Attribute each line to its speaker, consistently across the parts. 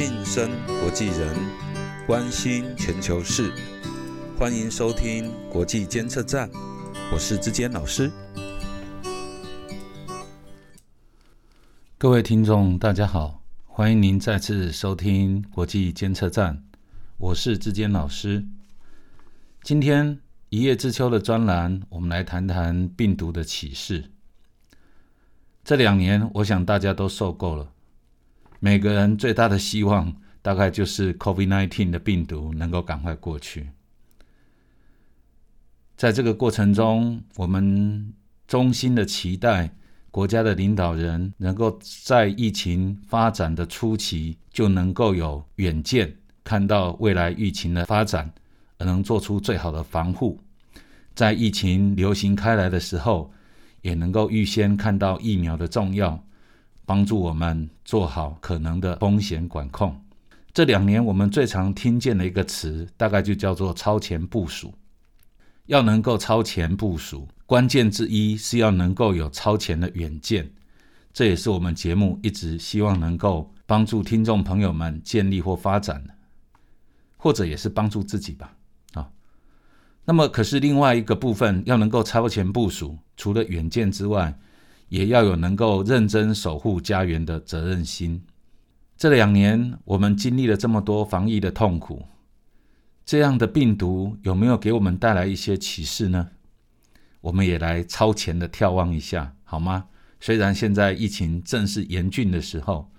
Speaker 1: 晋升国际人，关心全球事，欢迎收听国际监测站，我是志坚老师。
Speaker 2: 各位听众，大家好，欢迎您再次收听国际监测站，我是志坚老师。今天一叶知秋的专栏，我们来谈谈病毒的启示。这两年，我想大家都受够了。每个人最大的希望，大概就是 COVID-19 的病毒能够赶快过去。在这个过程中，我们衷心的期待国家的领导人能够在疫情发展的初期就能够有远见，看到未来疫情的发展，而能做出最好的防护。在疫情流行开来的时候。也能够预先看到疫苗的重要，帮助我们做好可能的风险管控。这两年我们最常听见的一个词，大概就叫做超前部署。要能够超前部署，关键之一是要能够有超前的远见。这也是我们节目一直希望能够帮助听众朋友们建立或发展的，或者也是帮助自己吧。啊那么，可是另外一个部分，要能够超前部署，除了远见之外，也要有能够认真守护家园的责任心。这两年，我们经历了这么多防疫的痛苦，这样的病毒有没有给我们带来一些启示呢？我们也来超前的眺望一下，好吗？虽然现在疫情正是严峻的时候，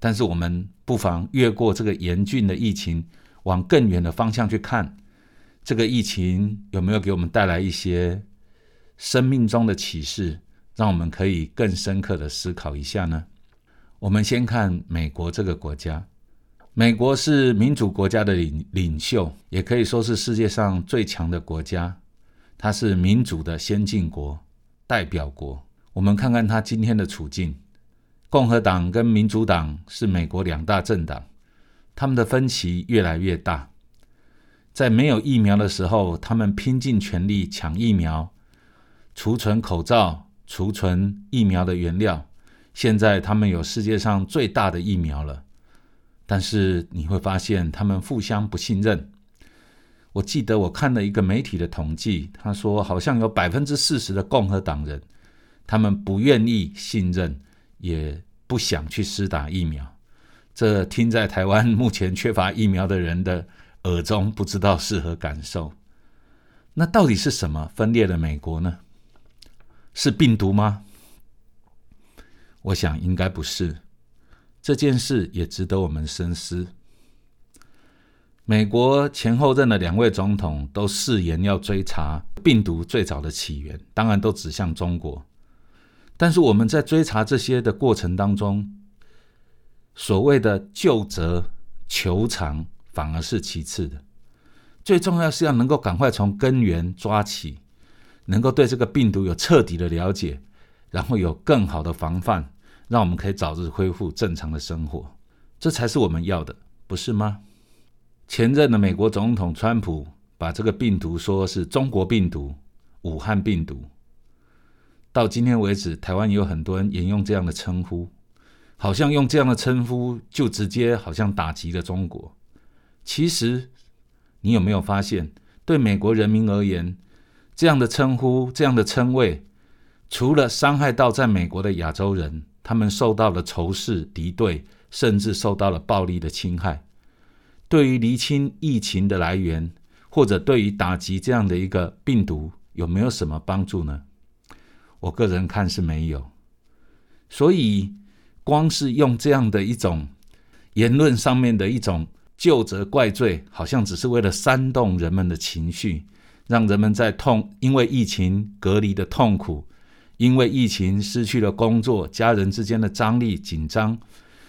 Speaker 2: 但是我们不妨越过这个严峻的疫情，往更远的方向去看。这个疫情有没有给我们带来一些生命中的启示，让我们可以更深刻的思考一下呢？我们先看美国这个国家，美国是民主国家的领领袖，也可以说是世界上最强的国家。它是民主的先进国、代表国。我们看看它今天的处境，共和党跟民主党是美国两大政党，他们的分歧越来越大。在没有疫苗的时候，他们拼尽全力抢疫苗，储存口罩、储存疫苗的原料。现在他们有世界上最大的疫苗了，但是你会发现他们互相不信任。我记得我看了一个媒体的统计，他说好像有百分之四十的共和党人，他们不愿意信任，也不想去施打疫苗。这听在台湾目前缺乏疫苗的人的。耳中不知道是何感受，那到底是什么分裂了美国呢？是病毒吗？我想应该不是。这件事也值得我们深思。美国前后任的两位总统都誓言要追查病毒最早的起源，当然都指向中国。但是我们在追查这些的过程当中，所谓的救责求偿。反而是其次的，最重要是要能够赶快从根源抓起，能够对这个病毒有彻底的了解，然后有更好的防范，让我们可以早日恢复正常的生活，这才是我们要的，不是吗？前任的美国总统川普把这个病毒说是中国病毒、武汉病毒，到今天为止，台湾也有很多人沿用这样的称呼，好像用这样的称呼就直接好像打击了中国。其实，你有没有发现，对美国人民而言，这样的称呼、这样的称谓，除了伤害到在美国的亚洲人，他们受到了仇视、敌对，甚至受到了暴力的侵害，对于厘清疫情的来源，或者对于打击这样的一个病毒，有没有什么帮助呢？我个人看是没有。所以，光是用这样的一种言论上面的一种。就责怪罪，好像只是为了煽动人们的情绪，让人们在痛，因为疫情隔离的痛苦，因为疫情失去了工作，家人之间的张力紧张，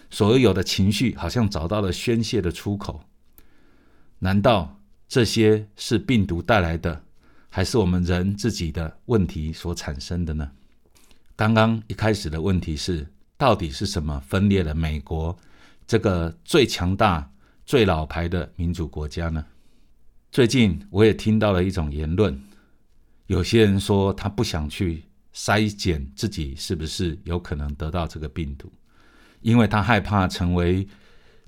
Speaker 2: 所有的情绪好像找到了宣泄的出口。难道这些是病毒带来的，还是我们人自己的问题所产生的呢？刚刚一开始的问题是，到底是什么分裂了美国这个最强大？最老牌的民主国家呢？最近我也听到了一种言论，有些人说他不想去筛检自己是不是有可能得到这个病毒，因为他害怕成为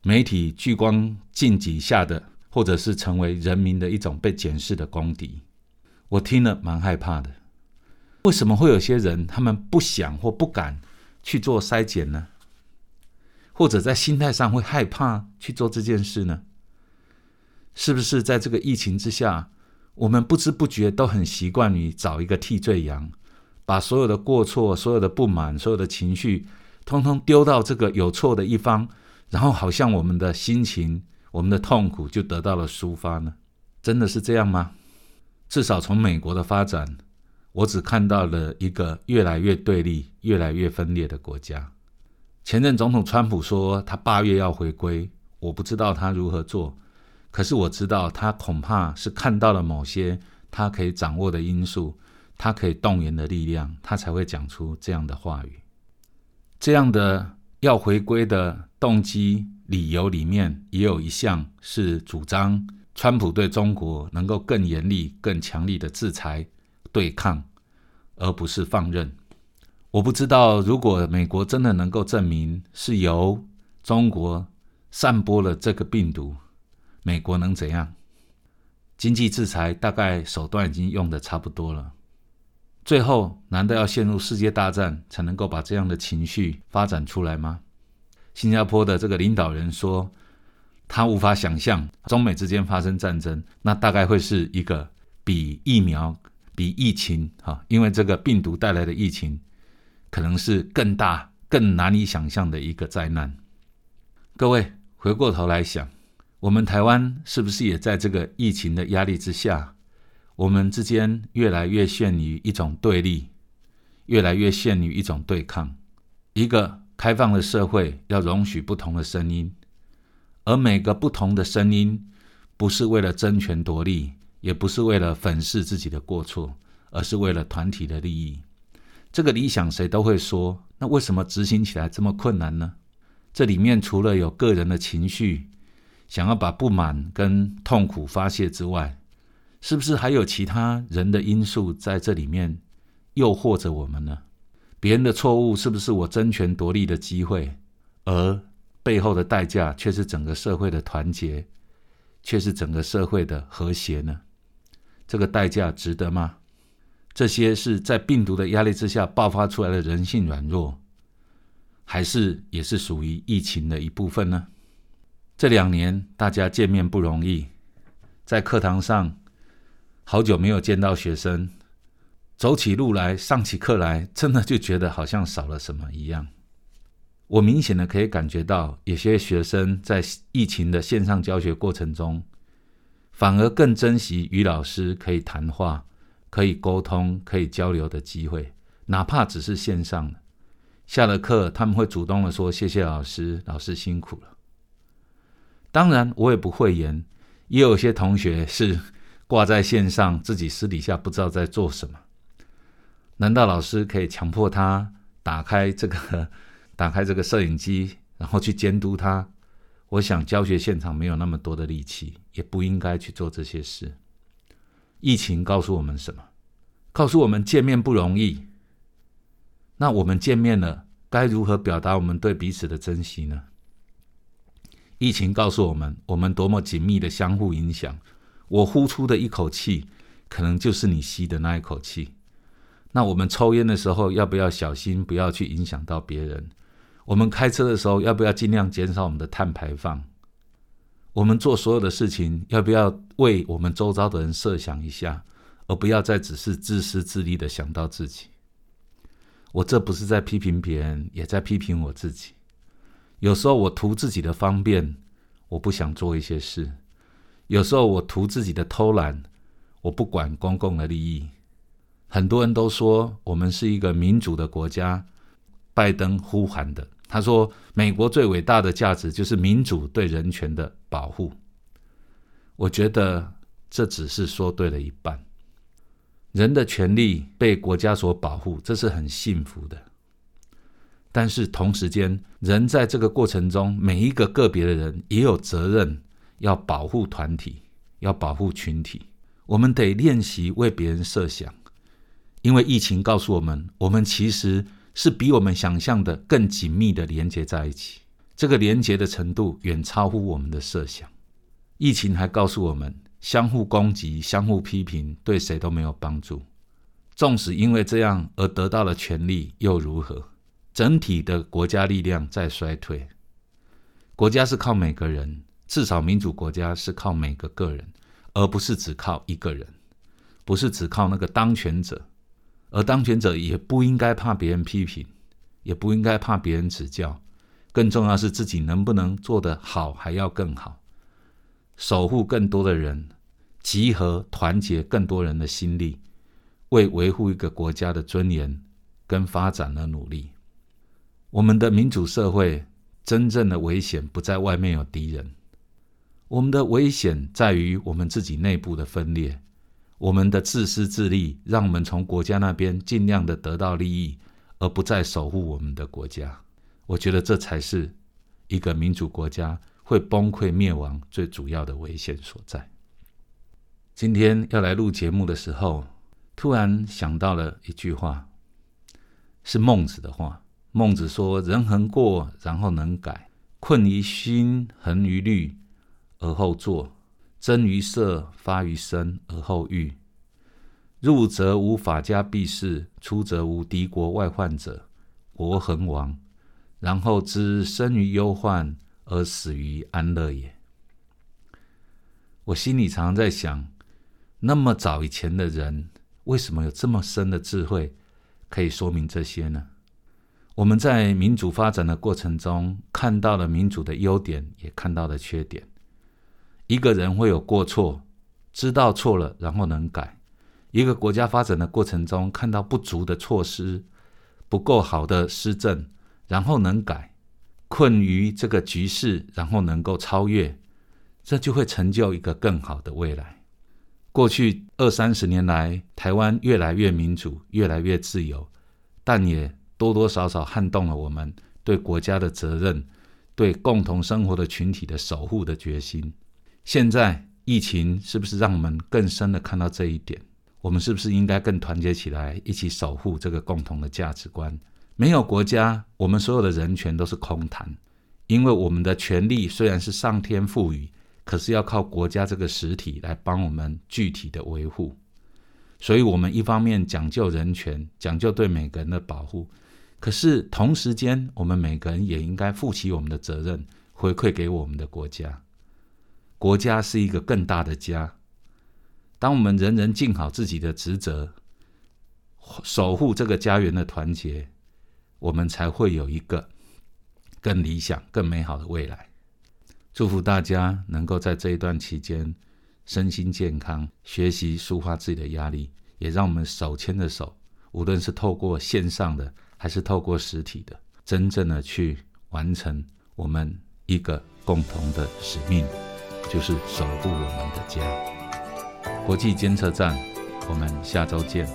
Speaker 2: 媒体聚光镜底下的，或者是成为人民的一种被检视的公敌。我听了蛮害怕的。为什么会有些人他们不想或不敢去做筛检呢？或者在心态上会害怕去做这件事呢？是不是在这个疫情之下，我们不知不觉都很习惯于找一个替罪羊，把所有的过错、所有的不满、所有的情绪，通通丢到这个有错的一方，然后好像我们的心情、我们的痛苦就得到了抒发呢？真的是这样吗？至少从美国的发展，我只看到了一个越来越对立、越来越分裂的国家。前任总统川普说他八月要回归，我不知道他如何做。可是我知道，他恐怕是看到了某些他可以掌握的因素，他可以动员的力量，他才会讲出这样的话语。这样的要回归的动机理由里面，也有一项是主张川普对中国能够更严厉、更强力的制裁对抗，而不是放任。我不知道，如果美国真的能够证明是由中国散播了这个病毒。美国能怎样？经济制裁大概手段已经用的差不多了。最后，难道要陷入世界大战才能够把这样的情绪发展出来吗？新加坡的这个领导人说，他无法想象中美之间发生战争，那大概会是一个比疫苗、比疫情，哈，因为这个病毒带来的疫情，可能是更大、更难以想象的一个灾难。各位，回过头来想。我们台湾是不是也在这个疫情的压力之下，我们之间越来越陷于一种对立，越来越陷于一种对抗。一个开放的社会要容许不同的声音，而每个不同的声音不是为了争权夺利，也不是为了粉饰自己的过错，而是为了团体的利益。这个理想谁都会说，那为什么执行起来这么困难呢？这里面除了有个人的情绪。想要把不满跟痛苦发泄之外，是不是还有其他人的因素在这里面诱惑着我们呢？别人的错误是不是我争权夺利的机会？而背后的代价却是整个社会的团结，却是整个社会的和谐呢？这个代价值得吗？这些是在病毒的压力之下爆发出来的人性软弱，还是也是属于疫情的一部分呢？这两年大家见面不容易，在课堂上好久没有见到学生，走起路来、上起课来，真的就觉得好像少了什么一样。我明显的可以感觉到，有些学生在疫情的线上教学过程中，反而更珍惜与老师可以谈话、可以沟通、可以交流的机会，哪怕只是线上的。下了课，他们会主动的说：“谢谢老师，老师辛苦了。”当然，我也不讳言，也有些同学是挂在线上，自己私底下不知道在做什么。难道老师可以强迫他打开这个、打开这个摄影机，然后去监督他？我想教学现场没有那么多的力气，也不应该去做这些事。疫情告诉我们什么？告诉我们见面不容易。那我们见面了，该如何表达我们对彼此的珍惜呢？疫情告诉我们，我们多么紧密的相互影响。我呼出的一口气，可能就是你吸的那一口气。那我们抽烟的时候，要不要小心，不要去影响到别人？我们开车的时候，要不要尽量减少我们的碳排放？我们做所有的事情，要不要为我们周遭的人设想一下，而不要再只是自私自利的想到自己？我这不是在批评别人，也在批评我自己。有时候我图自己的方便，我不想做一些事；有时候我图自己的偷懒，我不管公共的利益。很多人都说我们是一个民主的国家，拜登呼喊的，他说美国最伟大的价值就是民主对人权的保护。我觉得这只是说对了一半，人的权利被国家所保护，这是很幸福的。但是同时间，人在这个过程中，每一个个别的人也有责任要保护团体，要保护群体。我们得练习为别人设想，因为疫情告诉我们，我们其实是比我们想象的更紧密的连接在一起。这个连接的程度远超乎我们的设想。疫情还告诉我们，相互攻击、相互批评对谁都没有帮助。纵使因为这样而得到了权利，又如何？整体的国家力量在衰退。国家是靠每个人，至少民主国家是靠每个个人，而不是只靠一个人，不是只靠那个当权者。而当权者也不应该怕别人批评，也不应该怕别人指教。更重要是自己能不能做得好，还要更好。守护更多的人，集合团结更多人的心力，为维护一个国家的尊严跟发展而努力。我们的民主社会真正的危险不在外面有敌人，我们的危险在于我们自己内部的分裂，我们的自私自利，让我们从国家那边尽量的得到利益，而不再守护我们的国家。我觉得这才是一个民主国家。会崩溃灭亡最主要的危险所在。今天要来录节目的时候，突然想到了一句话，是孟子的话。孟子说：“人恒过，然后能改；困于心，恒于虑，而后作；真于色，发于身，而后喻。入则无法家避世，出则无敌国外患者，国恒亡。然后知生于忧患。”而死于安乐也。我心里常常在想，那么早以前的人，为什么有这么深的智慧，可以说明这些呢？我们在民主发展的过程中，看到了民主的优点，也看到了缺点。一个人会有过错，知道错了，然后能改；一个国家发展的过程中，看到不足的措施，不够好的施政，然后能改。困于这个局势，然后能够超越，这就会成就一个更好的未来。过去二三十年来，台湾越来越民主，越来越自由，但也多多少少撼动了我们对国家的责任、对共同生活的群体的守护的决心。现在疫情是不是让我们更深的看到这一点？我们是不是应该更团结起来，一起守护这个共同的价值观？没有国家，我们所有的人权都是空谈，因为我们的权利虽然是上天赋予，可是要靠国家这个实体来帮我们具体的维护。所以，我们一方面讲究人权，讲究对每个人的保护，可是同时间，我们每个人也应该负起我们的责任，回馈给我们的国家。国家是一个更大的家，当我们人人尽好自己的职责，守护这个家园的团结。我们才会有一个更理想、更美好的未来。祝福大家能够在这一段期间身心健康，学习抒发自己的压力，也让我们手牵着手，无论是透过线上的还是透过实体的，真正的去完成我们一个共同的使命，就是守护我们的家。国际监测站，我们下周见。